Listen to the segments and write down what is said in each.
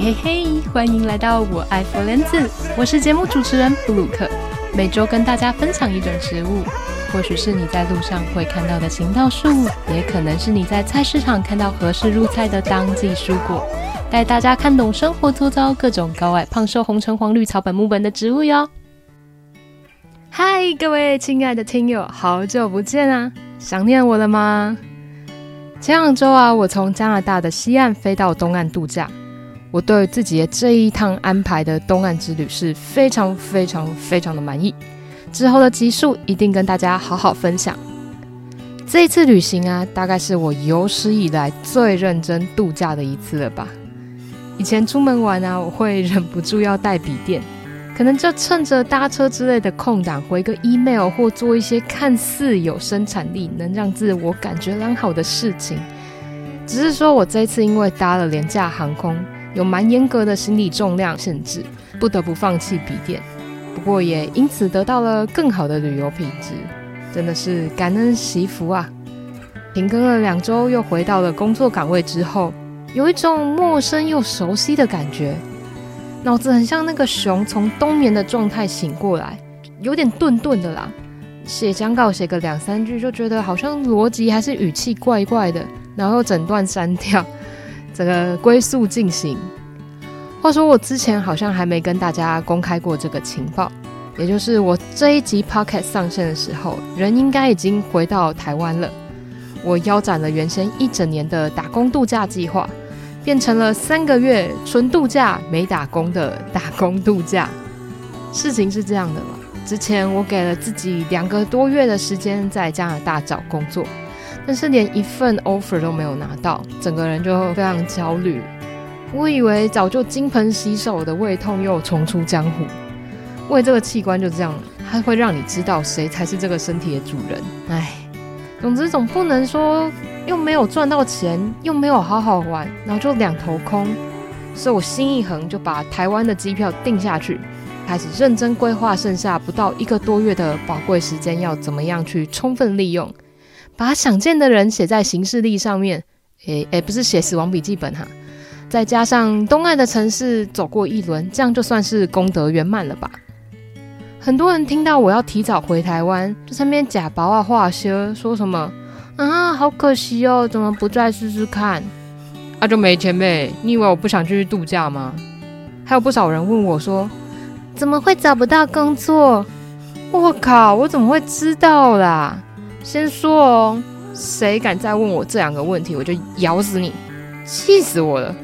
嘿嘿，欢迎来到我爱佛莲子，我是节目主持人布鲁克，每周跟大家分享一种植物，或许是你在路上会看到的行道树，也可能是你在菜市场看到合适入菜的当季蔬果，带大家看懂生活周遭各种高矮胖瘦红橙黄绿草本木本的植物哟。嗨，各位亲爱的听友，好久不见啊，想念我了吗？前两周啊，我从加拿大的西岸飞到东岸度假。我对自己的这一趟安排的东岸之旅是非常非常非常的满意，之后的集数一定跟大家好好分享。这一次旅行啊，大概是我有史以来最认真度假的一次了吧。以前出门玩啊，我会忍不住要带笔电，可能就趁着搭车之类的空档回个 email 或做一些看似有生产力、能让自我感觉良好的事情。只是说我这次因为搭了廉价航空。有蛮严格的行李重量限制，不得不放弃笔电。不过也因此得到了更好的旅游品质，真的是感恩惜福啊！停更了两周，又回到了工作岗位之后，有一种陌生又熟悉的感觉。脑子很像那个熊从冬眠的状态醒过来，有点顿顿的啦。写讲稿写个两三句，就觉得好像逻辑还是语气怪怪的，然后又整段删掉。这个龟速进行。话说，我之前好像还没跟大家公开过这个情报，也就是我这一集 Pocket 上线的时候，人应该已经回到台湾了。我腰斩了原先一整年的打工度假计划，变成了三个月纯度假没打工的打工度假。事情是这样的嘛，之前我给了自己两个多月的时间在加拿大找工作。但是连一份 offer 都没有拿到，整个人就非常焦虑。我以为早就金盆洗手的胃痛又重出江湖。胃这个器官就这样，它会让你知道谁才是这个身体的主人。唉，总之总不能说又没有赚到钱，又没有好好玩，然后就两头空。所以我心一横，就把台湾的机票订下去，开始认真规划剩下不到一个多月的宝贵时间要怎么样去充分利用。把想见的人写在行事历上面，诶诶，不是写死亡笔记本哈，再加上东岸的城市走过一轮，这样就算是功德圆满了吧。很多人听到我要提早回台湾，就在那边假包啊话些，说什么啊，好可惜哦，怎么不再试试看？啊，就没钱呗？你以为我不想继续度假吗？还有不少人问我说，怎么会找不到工作？我靠，我怎么会知道啦？先说哦，谁敢再问我这两个问题，我就咬死你！气死我了！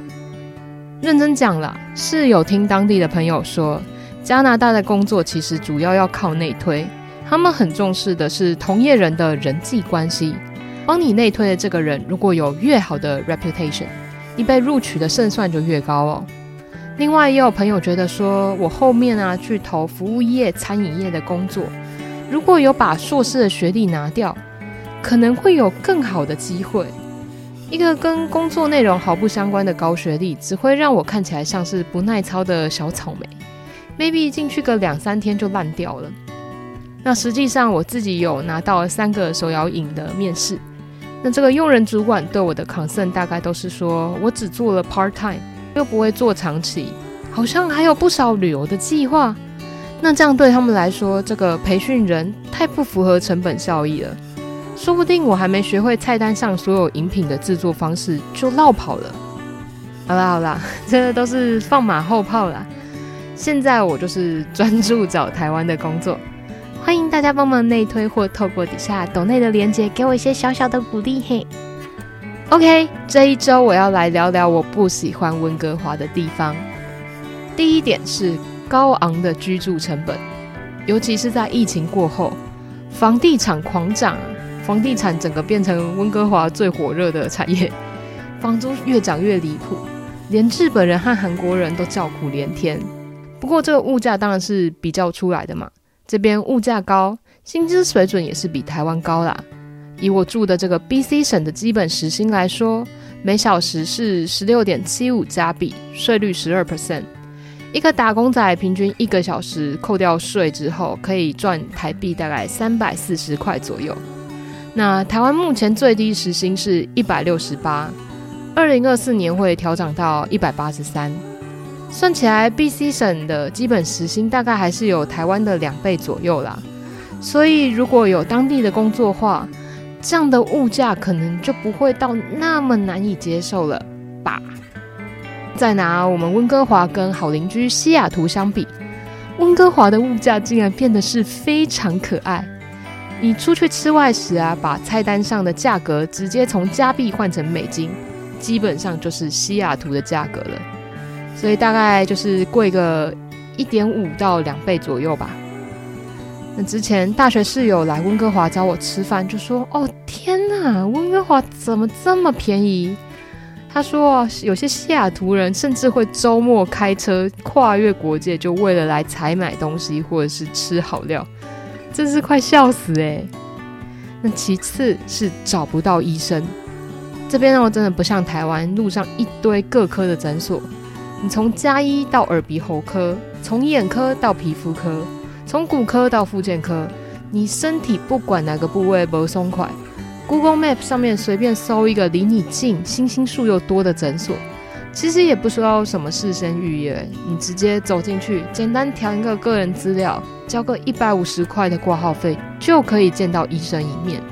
认真讲啦，是有听当地的朋友说，加拿大的工作其实主要要靠内推，他们很重视的是同业人的人际关系。帮你内推的这个人，如果有越好的 reputation，你被录取的胜算就越高哦。另外，也有朋友觉得说，我后面啊去投服务业、餐饮业的工作。如果有把硕士的学历拿掉，可能会有更好的机会。一个跟工作内容毫不相关的高学历，只会让我看起来像是不耐操的小草莓，maybe 进去个两三天就烂掉了。那实际上我自己有拿到了三个手摇饮的面试，那这个用人主管对我的 concern 大概都是说我只做了 part time，又不会做长期，好像还有不少旅游的计划。那这样对他们来说，这个培训人太不符合成本效益了。说不定我还没学会菜单上所有饮品的制作方式，就落跑了。好啦好啦，这都是放马后炮啦。现在我就是专注找台湾的工作，欢迎大家帮忙内推或透过底下抖内的连结，给我一些小小的鼓励嘿。OK，这一周我要来聊聊我不喜欢温哥华的地方。第一点是。高昂的居住成本，尤其是在疫情过后，房地产狂涨，房地产整个变成温哥华最火热的产业，房租越涨越离谱，连日本人和韩国人都叫苦连天。不过这个物价当然是比较出来的嘛，这边物价高，薪资水准也是比台湾高啦。以我住的这个 BC 省的基本时薪来说，每小时是十六点七五加币，税率十二 percent。一个打工仔平均一个小时扣掉税之后，可以赚台币大概三百四十块左右。那台湾目前最低时薪是一百六十八，二零二四年会调涨到一百八十三。算起来，BC 省的基本时薪大概还是有台湾的两倍左右啦。所以如果有当地的工作话，这样的物价可能就不会到那么难以接受了吧。再拿我们温哥华跟好邻居西雅图相比，温哥华的物价竟然变得是非常可爱。你出去吃外食啊，把菜单上的价格直接从加币换成美金，基本上就是西雅图的价格了。所以大概就是贵个一点五到两倍左右吧。那之前大学室友来温哥华找我吃饭，就说：“哦天哪，温哥华怎么这么便宜？”他说：“有些西雅图人甚至会周末开车跨越国界，就为了来采买东西或者是吃好料。”真是快笑死诶。那其次是找不到医生，这边呢，真的不像台湾路上一堆各科的诊所，你从加医到耳鼻喉科，从眼科到皮肤科，从骨科到复健科，你身体不管哪个部位不松快，Google Map 上面随便搜一个离你近、星星数又多的诊所。其实也不需要什么事先预约，你直接走进去，简单填一个个人资料，交个一百五十块的挂号费，就可以见到医生一面。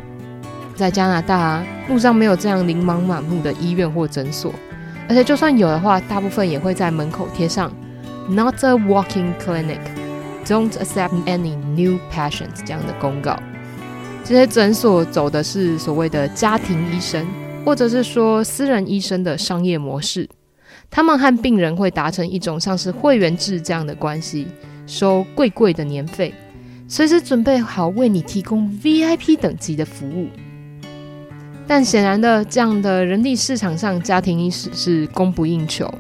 在加拿大啊，路上没有这样琳琅满目的医院或诊所，而且就算有的话，大部分也会在门口贴上 “Not a Walking clinic, don't accept any new patients” 这样的公告。这些诊所走的是所谓的家庭医生，或者是说私人医生的商业模式。他们和病人会达成一种像是会员制这样的关系，收贵贵的年费，随时准备好为你提供 VIP 等级的服务。但显然的，这样的人力市场上，家庭医师是供不应求，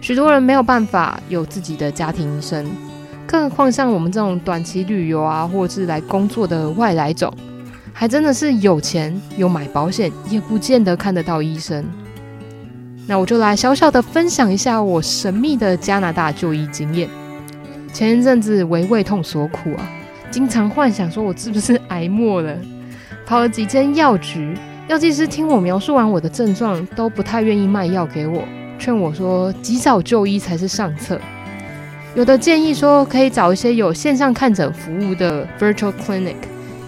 许多人没有办法有自己的家庭医生，更何况像我们这种短期旅游啊，或者是来工作的外来种，还真的是有钱有买保险，也不见得看得到医生。那我就来小小的分享一下我神秘的加拿大就医经验。前一阵子为胃痛所苦啊，经常幻想说我是不是癌末了，跑了几间药局，药剂师听我描述完我的症状，都不太愿意卖药给我，劝我说及早就医才是上策。有的建议说可以找一些有线上看诊服务的 virtual clinic，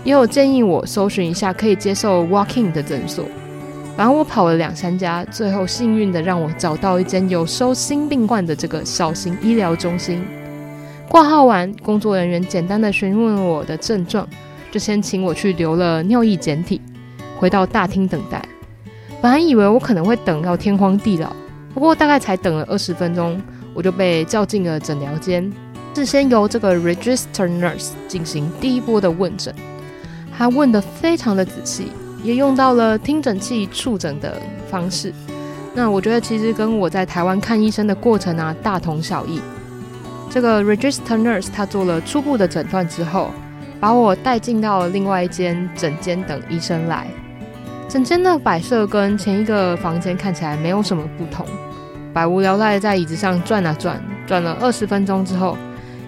也有建议我搜寻一下可以接受 walking 的诊所。反正我跑了两三家，最后幸运的让我找到一间有收新病患的这个小型医疗中心。挂号完，工作人员简单的询问我的症状，就先请我去留了尿液检体，回到大厅等待。本来以为我可能会等到天荒地老，不过大概才等了二十分钟，我就被叫进了诊疗间，是先由这个 register nurse 进行第一波的问诊，他问得非常的仔细。也用到了听诊器触诊的方式，那我觉得其实跟我在台湾看医生的过程啊大同小异。这个 register nurse 他做了初步的诊断之后，把我带进到另外一间诊间等医生来。诊间的摆设跟前一个房间看起来没有什么不同，百无聊赖在椅子上转啊转，转了二十分钟之后，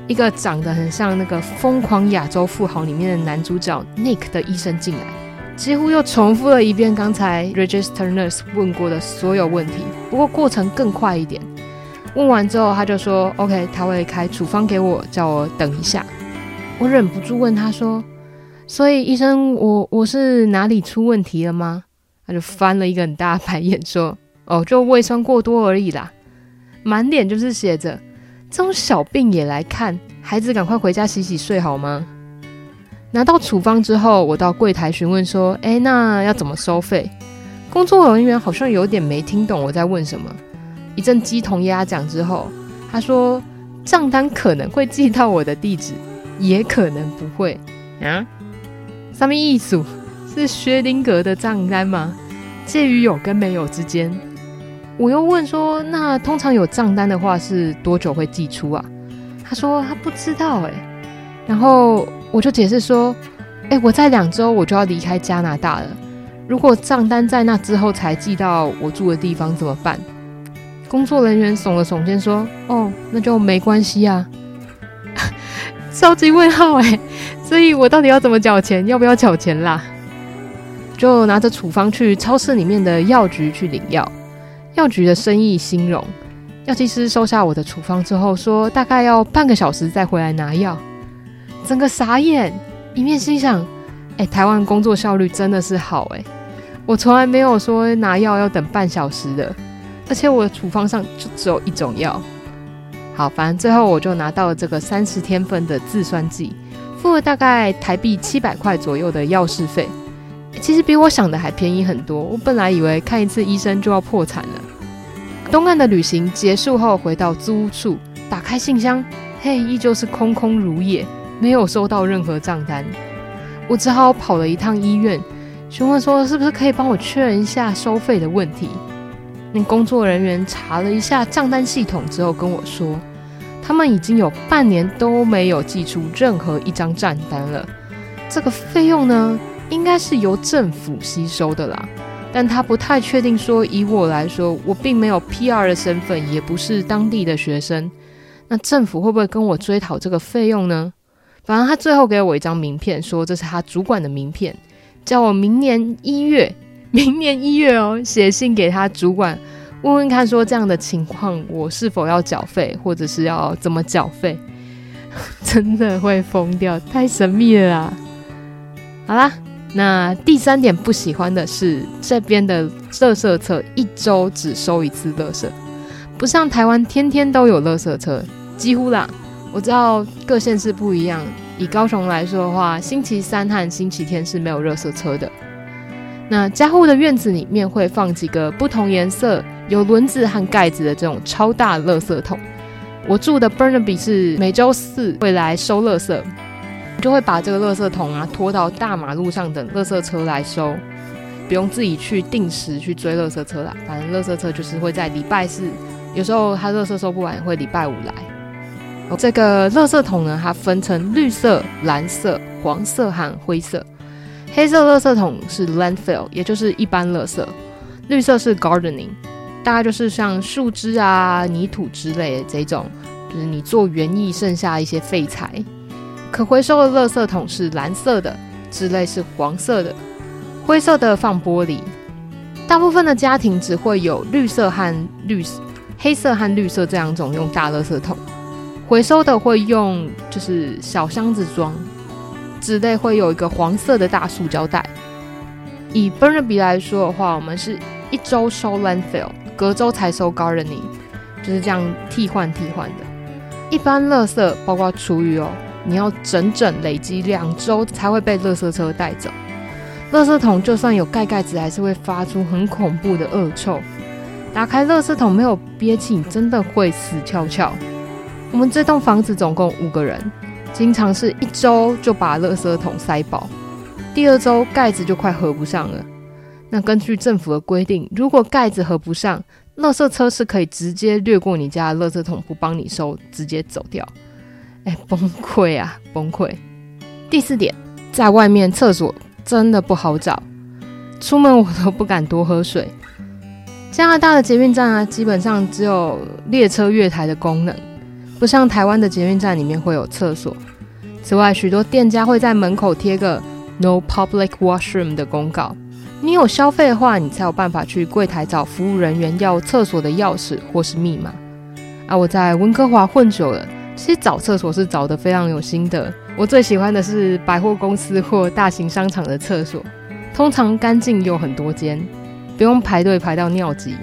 一个长得很像那个《疯狂亚洲富豪》里面的男主角 Nick 的医生进来。几乎又重复了一遍刚才 register nurse 问过的所有问题，不过过程更快一点。问完之后，他就说：“OK，他会开处方给我，叫我等一下。”我忍不住问他说：“所以医生，我我是哪里出问题了吗？”他就翻了一个很大的白眼说：“哦，就胃酸过多而已啦。”满脸就是写着：“这种小病也来看，孩子赶快回家洗洗睡好吗？”拿到处方之后，我到柜台询问说：“哎，那要怎么收费？”工作人员好像有点没听懂我在问什么。一阵鸡同鸭讲之后，他说：“账单可能会寄到我的地址，也可能不会。”啊？什么意思？是薛丁格的账单吗？介于有跟没有之间。我又问说：“那通常有账单的话，是多久会寄出啊？”他说：“他不知道。”哎，然后。我就解释说，哎、我在两周我就要离开加拿大了。如果账单在那之后才寄到我住的地方怎么办？工作人员耸了耸肩说：“哦，那就没关系啊。”超级问号哎！所以我到底要怎么缴钱？要不要缴钱啦？就拿着处方去超市里面的药局去领药。药局的生意兴隆，药剂师收下我的处方之后，说大概要半个小时再回来拿药。整个傻眼，一面心想：哎，台湾工作效率真的是好哎，我从来没有说拿药要等半小时的，而且我的处方上就只有一种药。好，反正最后我就拿到了这个三十天份的字酸剂，付了大概台币七百块左右的药事费。其实比我想的还便宜很多。我本来以为看一次医生就要破产了。东岸的旅行结束后，回到租屋处，打开信箱，嘿，依旧是空空如也，没有收到任何账单。我只好跑了一趟医院，询问说是不是可以帮我确认一下收费的问题。那工作人员查了一下账单系统之后跟我说，他们已经有半年都没有寄出任何一张账单了。这个费用呢，应该是由政府吸收的啦，但他不太确定说，以我来说，我并没有 PR 的身份，也不是当地的学生，那政府会不会跟我追讨这个费用呢？反正他最后给我一张名片，说这是他主管的名片，叫我明年一月，明年一月哦，写信给他主管，问问看说这样的情况，我是否要缴费，或者是要怎么缴费？真的会疯掉，太神秘了啦！好啦。那第三点不喜欢的是这边的垃圾车一周只收一次垃圾，不像台湾天天都有垃圾车，几乎啦。我知道各县市不一样，以高雄来说的话，星期三和星期天是没有垃圾车的。那家户的院子里面会放几个不同颜色、有轮子和盖子的这种超大垃圾桶。我住的 Burnaby 是每周四会来收垃圾。就会把这个垃圾桶啊拖到大马路上等垃圾车来收，不用自己去定时去追垃圾车啦。反正垃圾车就是会在礼拜四，有时候它垃圾收不完会礼拜五来。这个垃圾桶呢，它分成绿色、蓝色、黄色和灰色。黑色垃圾桶是 landfill，也就是一般垃圾；绿色是 gardening，大概就是像树枝啊、泥土之类的这种，就是你做园艺剩下一些废材。可回收的垃圾桶是蓝色的，纸类是黄色的，灰色的放玻璃。大部分的家庭只会有绿色和绿色、黑色和绿色这两种用大垃圾桶。回收的会用就是小箱子装，纸类会有一个黄色的大塑胶袋。以 Burnaby 来说的话，我们是一周收 landfill，隔周才收 gardening，就是这样替换替换的。一般垃圾包括厨余哦。你要整整累积两周才会被垃圾车带走。垃圾桶就算有盖盖子，还是会发出很恐怖的恶臭。打开垃圾桶没有憋气，你真的会死翘翘。我们这栋房子总共五个人，经常是一周就把垃圾桶塞饱，第二周盖子就快合不上了。那根据政府的规定，如果盖子合不上，垃圾车是可以直接掠过你家的垃圾桶，不帮你收，直接走掉。哎，崩溃啊，崩溃！第四点，在外面厕所真的不好找，出门我都不敢多喝水。加拿大的捷运站啊，基本上只有列车月台的功能，不像台湾的捷运站里面会有厕所。此外，许多店家会在门口贴个 “No Public Washroom” 的公告，你有消费的话，你才有办法去柜台找服务人员要厕所的钥匙或是密码。啊，我在温哥华混久了。其实找厕所是找得非常有心得。我最喜欢的是百货公司或大型商场的厕所，通常干净又很多间，不用排队排到尿急。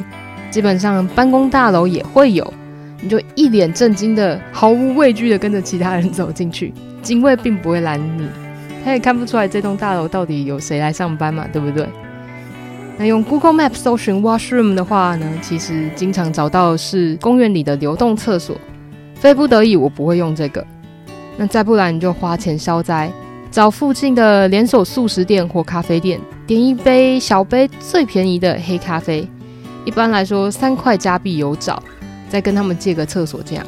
基本上办公大楼也会有，你就一脸震惊的、毫无畏惧的跟着其他人走进去，警卫并不会拦你，他也看不出来这栋大楼到底有谁来上班嘛，对不对？那用 Google Map 搜寻 washroom 的话呢，其实经常找到是公园里的流动厕所。非不得已，我不会用这个。那再不然，你就花钱消灾，找附近的连锁素食店或咖啡店，点一杯小杯最便宜的黑咖啡，一般来说三块加币有找，再跟他们借个厕所这样。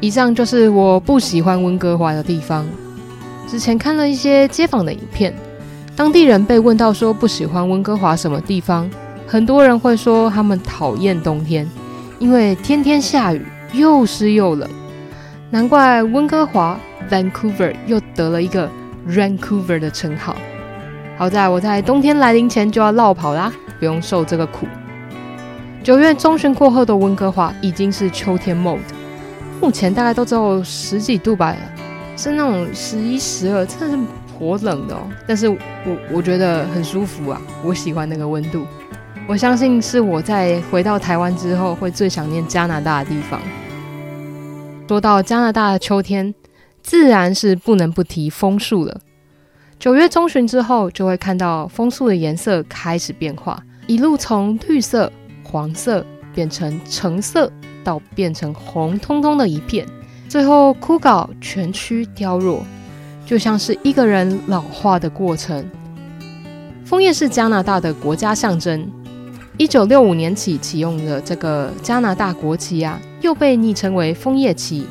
以上就是我不喜欢温哥华的地方。之前看了一些街访的影片，当地人被问到说不喜欢温哥华什么地方，很多人会说他们讨厌冬天，因为天天下雨。又湿又冷，难怪温哥华 （Vancouver） 又得了一个 rancouver 的称号。好在我在冬天来临前就要落跑啦，不用受这个苦。九月中旬过后的温哥华已经是秋天 mode，目前大概都只有十几度吧，是那种十一、十二，真的是颇冷的哦。但是我我觉得很舒服啊，我喜欢那个温度。我相信是我在回到台湾之后会最想念加拿大的地方。说到加拿大的秋天，自然是不能不提枫树了。九月中旬之后，就会看到枫树的颜色开始变化，一路从绿色。黄色变成橙色，到变成红彤彤的一片，最后枯槁，全区凋落，就像是一个人老化的过程。枫叶是加拿大的国家象征，一九六五年起启用的这个加拿大国旗啊，又被昵称为枫叶旗。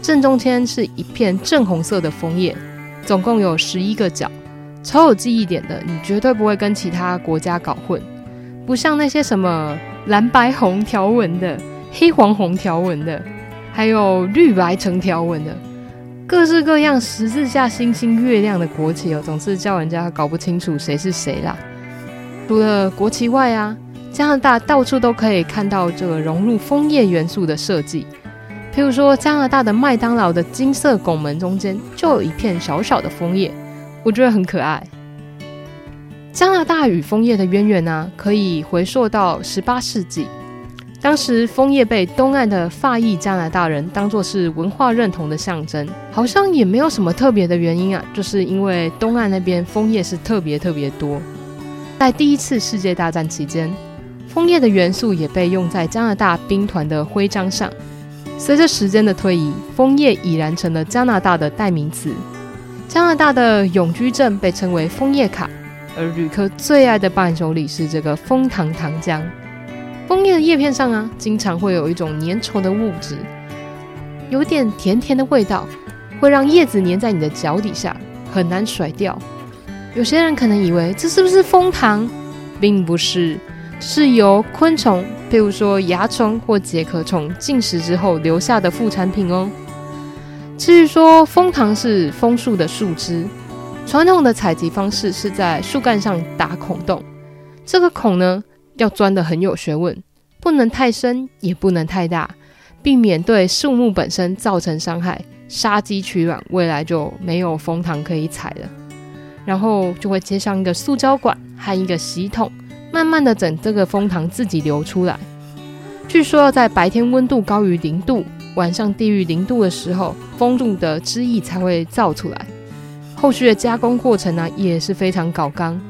正中间是一片正红色的枫叶，总共有十一个角，超有记忆点的，你绝对不会跟其他国家搞混。不像那些什么蓝白红条纹的、黑黄红条纹的，还有绿白橙条纹的，各式各样十字架、星星、月亮的国旗哦，总是叫人家搞不清楚谁是谁啦。除了国旗外啊，加拿大到处都可以看到这个融入枫叶元素的设计，譬如说加拿大的麦当劳的金色拱门中间就有一片小小的枫叶，我觉得很可爱。加拿大与枫叶的渊源呢、可以回溯到十八世纪。当时枫叶被东岸的法裔加拿大人当作是文化认同的象征，好像也没有什么特别的原因啊，就是因为东岸那边枫叶是特别特别多。在第一次世界大战期间，枫叶的元素也被用在加拿大兵团的徽章上。随着时间的推移，枫叶已然成了加拿大的代名词。加拿大的永居证被称为枫叶卡。而旅客最爱的伴手礼是这个枫糖糖浆。枫叶的叶片上啊，经常会有一种粘稠的物质，有点甜甜的味道，会让叶子粘在你的脚底下，很难甩掉。有些人可能以为这是不是枫糖，并不是，是由昆虫，譬如说蚜虫或介壳虫进食之后留下的副产品哦。至于说枫糖是枫树的树枝。传统的采集方式是在树干上打孔洞，这个孔呢要钻得很有学问，不能太深，也不能太大，避免对树木本身造成伤害，杀鸡取卵，未来就没有蜂糖可以采了。然后就会接上一个塑胶管和一个洗桶，慢慢的等这个蜂糖自己流出来。据说要在白天温度高于零度，晚上低于零度的时候，枫树的汁液才会造出来。后续的加工过程呢、也是非常搞刚，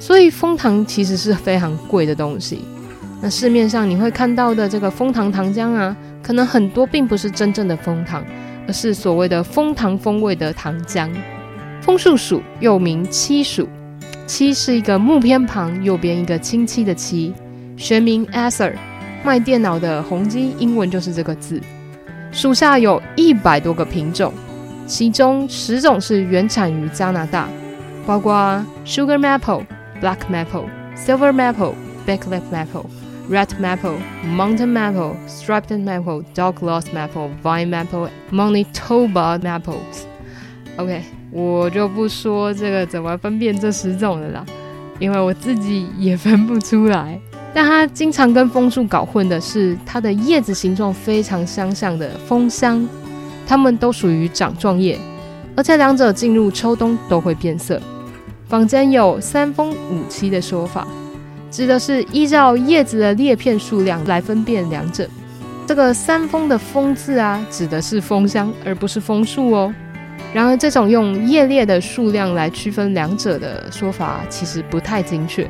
所以蜂糖其实是非常贵的东西。那市面上你会看到的这个蜂糖糖浆啊，可能很多并不是真正的蜂糖，而是所谓的蜂糖风味的糖浆。枫树属又名漆属，漆是一个木偏旁，右边一个清漆的漆，学名 Acer，卖电脑的宏基英文就是这个字。属下有一百多个品种。其中十种是原产于加拿大，包括 Sugar Maple、Black Maple、Silver Maple、Big-lip Maple、Red Maple、Mountain Maple、Striped Maple、Dog Lost Maple、Vine Maple、Manitoba Maples。OK，我就不说这个怎么分辨这十种了啦，因为我自己也分不出来。但它经常跟枫树搞混的是，它的叶子形状非常相像的枫香。它们都属于掌状叶，而且两者进入秋冬都会变色。坊间有三枫五七的说法，指的是依照叶子的裂片数量来分辨两者。这个三枫的枫字啊，指的是枫香，而不是枫树哦。然而，这种用叶裂的数量来区分两者的说法，其实不太精确，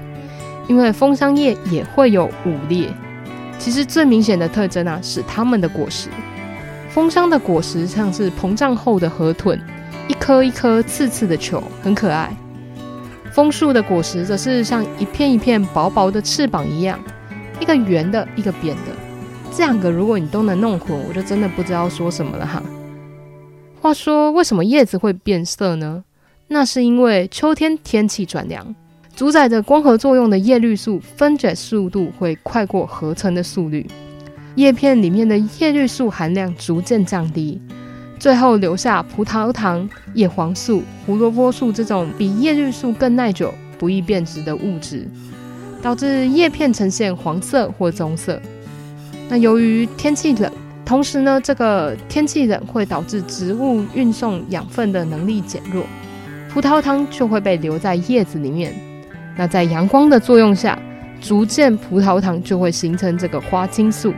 因为枫香叶也会有五裂。其实最明显的特征啊，是它们的果实。枫香的果实像是膨胀后的河豚，一颗一颗刺刺的球，很可爱。枫树的果实则是像一片一片薄薄的翅膀一样，一个圆的，一个扁的。这两个如果你都能弄混，我就真的不知道说什么了哈。话说，为什么叶子会变色呢？那是因为秋天天气转凉，主宰着光合作用的叶绿素分解速度会快过合成的速率。叶片里面的叶绿素含量逐渐降低，最后留下葡萄糖、叶黄素、胡萝卜素这种比叶绿素更耐久、不易变质的物质。导致叶片呈现黄色或棕色。那由于天气冷，同时呢，这个天气冷会导致植物运送养分的能力减弱，葡萄糖就会被留在叶子里面。那在阳光的作用下，逐渐葡萄糖就会形成这个花青素。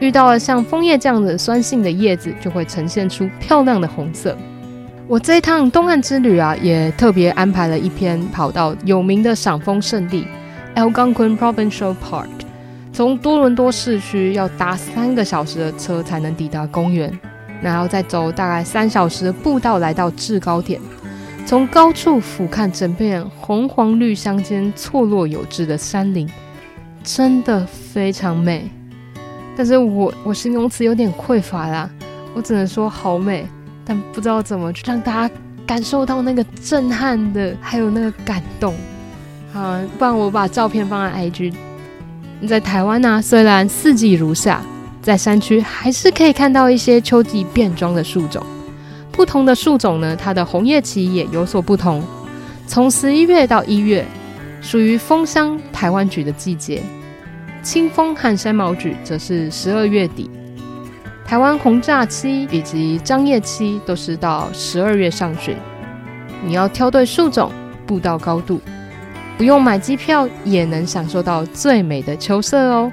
遇到了像枫叶这样的酸性的叶子，就会呈现出漂亮的红色。我这一趟东岸之旅啊，也特别安排了一篇跑到有名的赏枫圣地 Algonquin Provincial Park。从多伦多市区要搭三个小时的车才能抵达公园，然后再走大概三小时的步道来到制高点，从高处俯瞰整片红黄绿相间错落有致的山林，真的非常美。但是我我形容词有点匮乏啦，我只能说好美，但不知道怎么去让大家感受到那个震撼的，还有那个感动。好，不然我把照片放在 IG。在台湾呢、虽然四季如夏，在山区还是可以看到一些秋季变装的树种。不同的树种呢，它的红叶期也有所不同。从十一月到一月，属于枫香台湾菊的季节；清枫和山毛櫸则是十二月底。台湾红乍期以及张叶期都是到十二月上旬。你要挑对树种，步道高度。不用买机票也能享受到最美的秋色哦。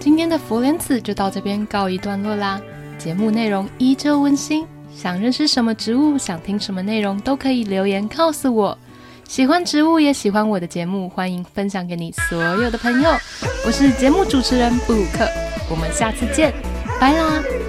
今天的佛莲子就到这边告一段落啦。节目内容依旧温馨，想认识什么植物，想听什么内容都可以留言告诉我。喜欢植物也喜欢我的节目，欢迎分享给你所有的朋友。我是节目主持人布鲁克，我们下次见，拜啦。